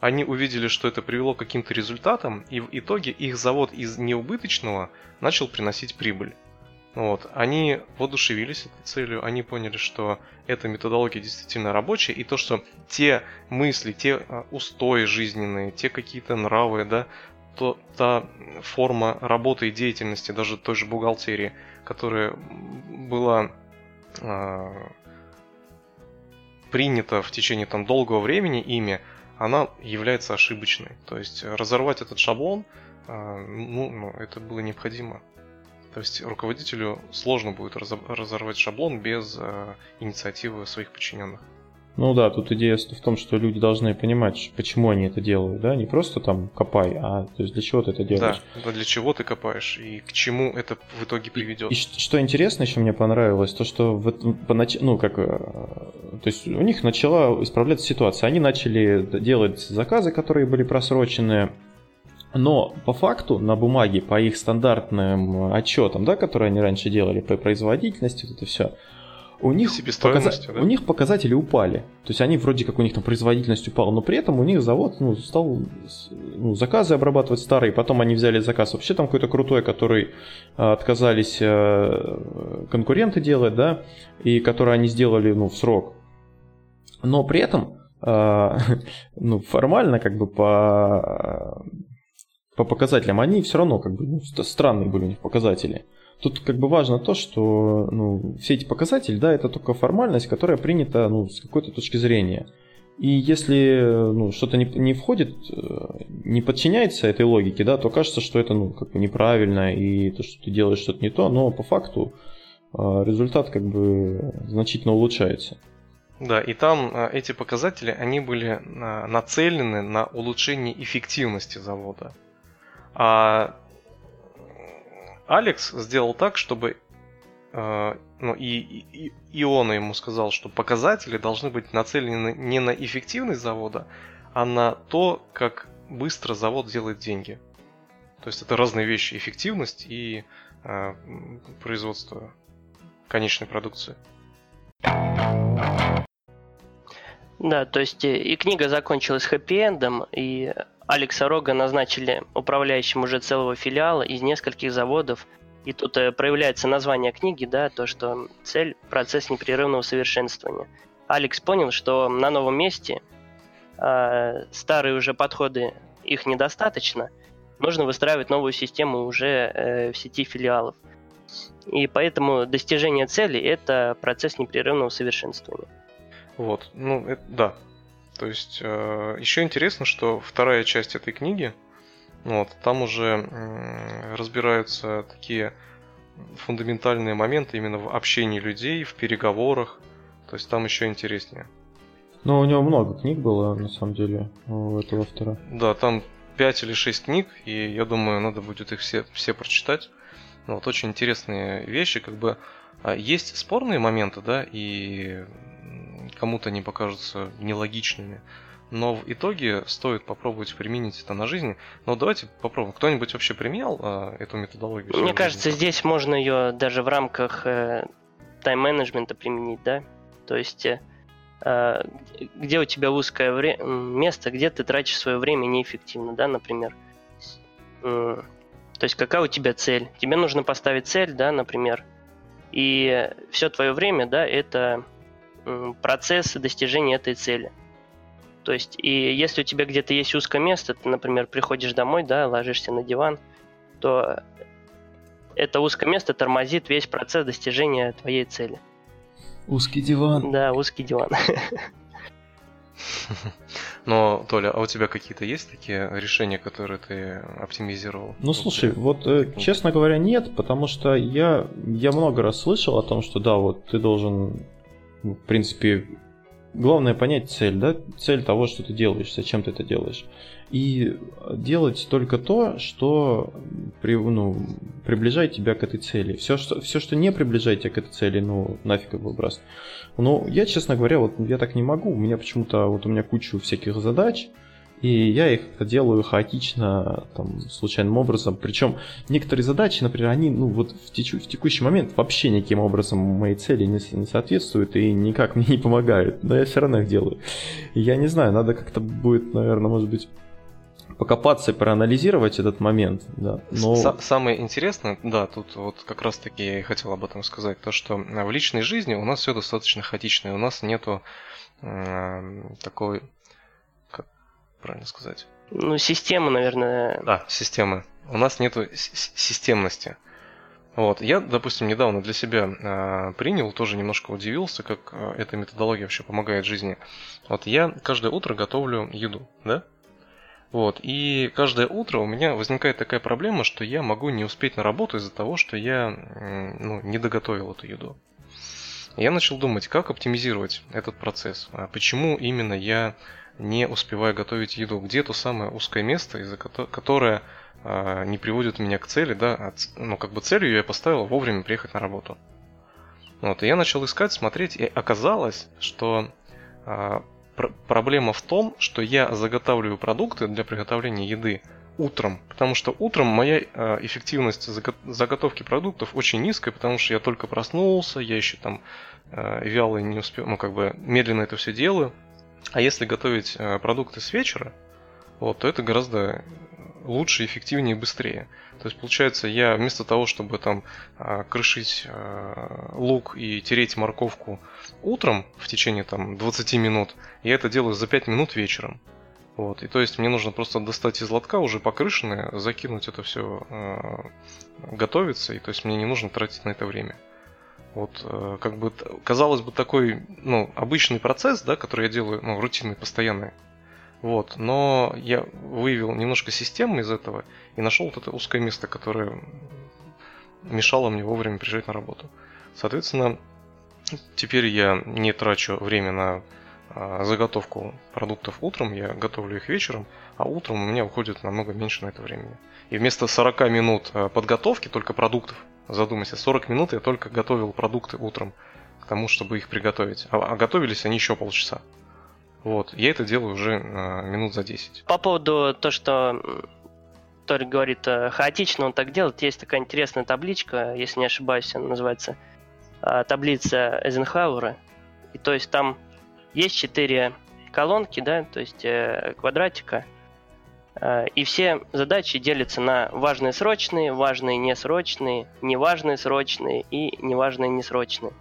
они увидели, что это привело к каким-то результатам, и в итоге их завод из неубыточного начал приносить прибыль. Вот. Они воодушевились этой целью, они поняли, что эта методология действительно рабочая, и то, что те мысли, те устои жизненные, те какие-то нравы, да, то, та форма работы и деятельности, даже той же бухгалтерии, которая была принята в течение там долгого времени ими, она является ошибочной. То есть разорвать этот шаблон, э, ну, ну, это было необходимо. То есть руководителю сложно будет разорвать шаблон без э, инициативы своих подчиненных. Ну да, тут идея в том, что люди должны понимать, почему они это делают, да, не просто там копай, а то есть для чего ты это делаешь. Да, для чего ты копаешь и к чему это в итоге приведет. И, и что интересно еще мне понравилось, то что в, по нач... ну как, э, то есть у них начала исправляться ситуация, они начали делать заказы, которые были просрочены, но по факту на бумаге, по их стандартным отчетам, да, которые они раньше делали по производительности, вот это все, у них, показа... да? у них показатели упали. То есть они вроде как у них там производительность упала, но при этом у них завод ну, стал ну, заказы обрабатывать старые, потом они взяли заказ вообще там какой-то крутой, который а, отказались а, конкуренты делать, да, и который они сделали ну, в срок. Но при этом а, [LAUGHS] ну, формально как бы по по показателям, они все равно как бы ну, странные были у них показатели. Тут как бы важно то, что ну, все эти показатели, да, это только формальность, которая принята ну, с какой-то точки зрения. И если ну, что-то не, не входит, э, не подчиняется этой логике, да, то кажется, что это ну, как бы неправильно, и то, что ты делаешь что-то не то, но по факту э, результат как бы значительно улучшается. Да, и там э, эти показатели, они были нацелены на улучшение эффективности завода. А Алекс сделал так, чтобы э, ну и, и, и он ему сказал, что показатели должны быть нацелены не на эффективность завода, а на то, как быстро завод делает деньги. То есть это разные вещи, эффективность и э, производство конечной продукции. Да, то есть э, и книга закончилась хэппи-эндом, и Алекса Рога назначили управляющим уже целого филиала из нескольких заводов. И тут э, проявляется название книги, да, то, что цель – процесс непрерывного совершенствования. Алекс понял, что на новом месте э, старые уже подходы, их недостаточно, нужно выстраивать новую систему уже э, в сети филиалов. И поэтому достижение цели – это процесс непрерывного совершенствования. Вот, ну, это, да, то есть э, еще интересно, что вторая часть этой книги, вот, там уже э, разбираются такие фундаментальные моменты именно в общении людей, в переговорах. То есть там еще интереснее. Ну, у него много книг было, на самом деле, у этого автора. Да, там 5 или 6 книг, и я думаю, надо будет их все, все прочитать. Вот очень интересные вещи, как бы а, есть спорные моменты, да, и кому-то они покажутся нелогичными. Но в итоге стоит попробовать применить это на жизни. Но давайте попробуем. Кто-нибудь вообще применял э, эту методологию? Мне кажется, жизни? здесь можно ее даже в рамках э, тайм-менеджмента применить, да? То есть, э, э где у тебя узкое вре- место, где ты тратишь свое время неэффективно, да, например. Э, то есть, какая у тебя цель? Тебе нужно поставить цель, да, например. И все твое время, да, это процесс достижения этой цели. То есть, и если у тебя где-то есть узкое место, ты, например, приходишь домой, да, ложишься на диван, то это узкое место тормозит весь процесс достижения твоей цели. Узкий диван. Да, узкий диван. [LAUGHS] Но, Толя, а у тебя какие-то есть такие решения, которые ты оптимизировал? Ну, слушай, вот, э, честно говоря, нет, потому что я, я много раз слышал о том, что да, вот ты должен в принципе, главное понять цель, да, цель того, что ты делаешь, зачем ты это делаешь. И делать только то, что при, ну, приближает тебя к этой цели. Все что, все, что не приближает тебя к этой цели, ну, нафиг его выброс. Но я, честно говоря, вот я так не могу. У меня почему-то, вот у меня куча всяких задач, и я их делаю хаотично, там, случайным образом. Причем некоторые задачи, например, они, ну, вот в, теч- в текущий момент вообще никаким образом моей цели не, не соответствуют и никак мне не помогают. Но я все равно их делаю. И я не знаю, надо как-то будет, наверное, может быть, покопаться и проанализировать этот момент. Да. Но... Самое интересное, да, тут вот как раз таки я и хотел об этом сказать, то что в личной жизни у нас все достаточно хаотично, у нас нету э, такой правильно сказать? Ну, система, наверное. Да, системы. У нас нету системности. Вот, я, допустим, недавно для себя э, принял, тоже немножко удивился, как э, эта методология вообще помогает жизни. Вот я каждое утро готовлю еду, да? Вот, и каждое утро у меня возникает такая проблема, что я могу не успеть на работу из-за того, что я э, ну, не доготовил эту еду. я начал думать, как оптимизировать этот процесс. А почему именно я не успеваю готовить еду? Где то самое узкое место, из-за которое а, не приводит меня к цели, да, а, ну как бы целью я поставил вовремя приехать на работу. Вот, и я начал искать, смотреть, и оказалось, что а, пр- проблема в том, что я заготавливаю продукты для приготовления еды утром, потому что утром моя э, эффективность заготовки продуктов очень низкая, потому что я только проснулся, я еще там э, вяло не успел, ну как бы медленно это все делаю. А если готовить э, продукты с вечера, вот, то это гораздо лучше, эффективнее и быстрее. То есть, получается, я вместо того, чтобы там э, крышить э, лук и тереть морковку утром в течение там 20 минут, я это делаю за 5 минут вечером. Вот, и то есть мне нужно просто достать из лотка уже покрышенное, закинуть это все э, готовиться, и то есть мне не нужно тратить на это время. Вот, э, как бы, казалось бы, такой, ну, обычный процесс, да, который я делаю, ну, рутинный, постоянный. Вот, но я выявил немножко системы из этого и нашел вот это узкое место, которое мешало мне вовремя приезжать на работу. Соответственно, теперь я не трачу время на а, заготовку продуктов утром, я готовлю их вечером, а утром у меня уходит намного меньше на это времени. И вместо 40 минут а, подготовки только продуктов, задумайся, 40 минут я только готовил продукты утром к тому, чтобы их приготовить. А, а готовились они еще полчаса. Вот, я это делаю уже а, минут за 10. По поводу то, что Тори говорит, э, хаотично он так делает, есть такая интересная табличка, если не ошибаюсь, она называется таблица Эйзенхауэра. И то есть там есть четыре колонки, да, то есть э, квадратика, э, и все задачи делятся на важные срочные, важные несрочные, неважные срочные и неважные несрочные.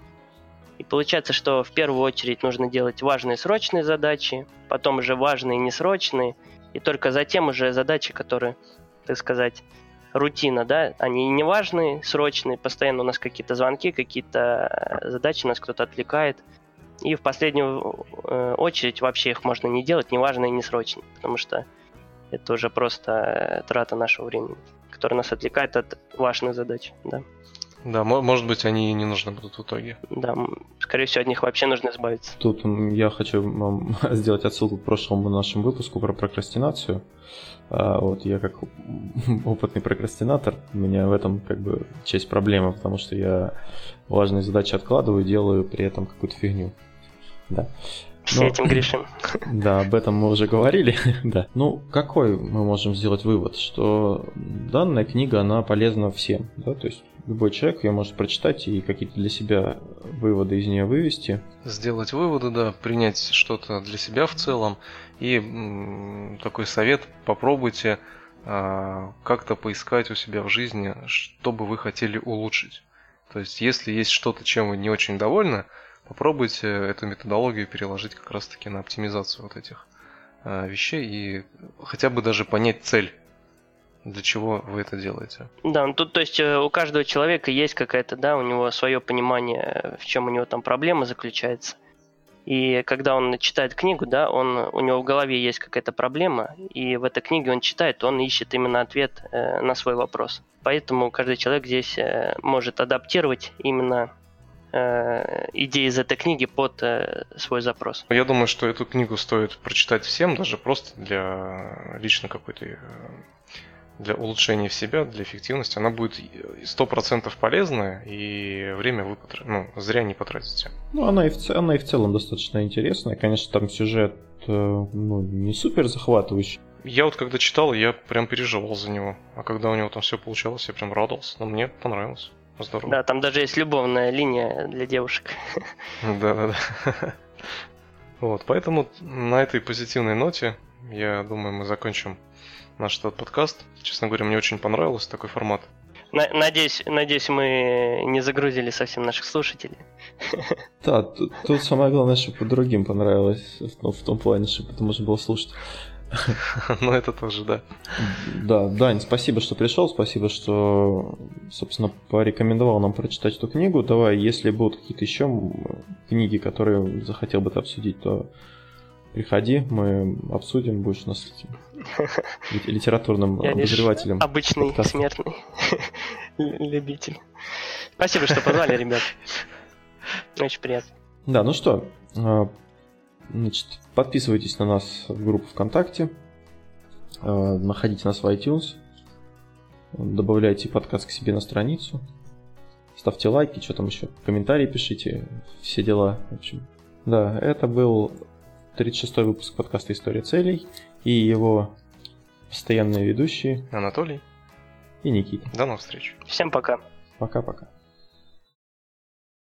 И получается, что в первую очередь нужно делать важные срочные задачи, потом уже важные несрочные, и только затем уже задачи, которые, так сказать, рутина, да, они не важные, срочные, постоянно у нас какие-то звонки, какие-то э, задачи, нас кто-то отвлекает – и в последнюю э, очередь вообще их можно не делать, неважно и не срочно, потому что это уже просто э, трата нашего времени, которая нас отвлекает от важных задач, да. Да, может быть, они и не нужны будут в итоге. Да, скорее всего, от них вообще нужно избавиться. Тут я хочу вам [LAUGHS] сделать отсылку к прошлому нашему выпуску про прокрастинацию. А вот я как [LAUGHS] опытный прокрастинатор, у меня в этом как бы часть проблемы, потому что я важные задачи откладываю, делаю при этом какую-то фигню. Да. Все Но, этим грешим. [LAUGHS] Да, об этом мы уже говорили. [LAUGHS] да. Ну, какой мы можем сделать вывод? Что данная книга, она полезна всем. Да? То есть любой человек ее может прочитать и какие-то для себя выводы из нее вывести. Сделать выводы, да, принять что-то для себя в целом. И м, такой совет, попробуйте а, как-то поискать у себя в жизни, что бы вы хотели улучшить. То есть, если есть что-то, чем вы не очень довольны, попробуйте эту методологию переложить как раз-таки на оптимизацию вот этих э, вещей и хотя бы даже понять цель для чего вы это делаете. Да, ну тут, то есть э, у каждого человека есть какая-то, да, у него свое понимание, в чем у него там проблема заключается. И когда он читает книгу, да, он, у него в голове есть какая-то проблема, и в этой книге он читает, он ищет именно ответ э, на свой вопрос. Поэтому каждый человек здесь э, может адаптировать именно э, идеи из этой книги под э, свой запрос. Я думаю, что эту книгу стоит прочитать всем, даже просто для лично какой-то э, для улучшения в себя, для эффективности, она будет сто процентов полезная, и время вы потр... ну, зря не потратите. Ну, она и, в, она и в целом достаточно интересная. Конечно, там сюжет э, ну, не супер захватывающий. Я вот когда читал, я прям переживал за него. А когда у него там все получалось, я прям радовался. Но мне понравилось. Здорово. Да, там даже есть любовная линия для девушек. Да-да-да. Вот, поэтому на этой позитивной ноте, я думаю, мы закончим наш этот подкаст. Честно говоря, мне очень понравился такой формат. Надеюсь, надеюсь, мы не загрузили совсем наших слушателей. Да, тут, тут самое главное, чтобы другим понравилось, в, в том плане, чтобы это можно было слушать. Ну, это тоже, да. Да, Дань, спасибо, что пришел, спасибо, что, собственно, порекомендовал нам прочитать эту книгу. Давай, если будут какие-то еще книги, которые захотел бы ты обсудить, то приходи, мы обсудим, будешь у нас [LAUGHS] литературным обозревателем. Обычный подкаста. смертный [LAUGHS] любитель. Спасибо, что позвали, ребят. Очень приятно. Да, ну что, а, значит, подписывайтесь на нас в группу ВКонтакте, а, находите нас в iTunes, добавляйте подкаст к себе на страницу, ставьте лайки, что там еще, комментарии пишите, все дела, в общем. Да, это был 36-й выпуск подкаста «История целей» и его постоянные ведущие Анатолий, и Никита. до новых встреч. Всем пока. Пока-пока.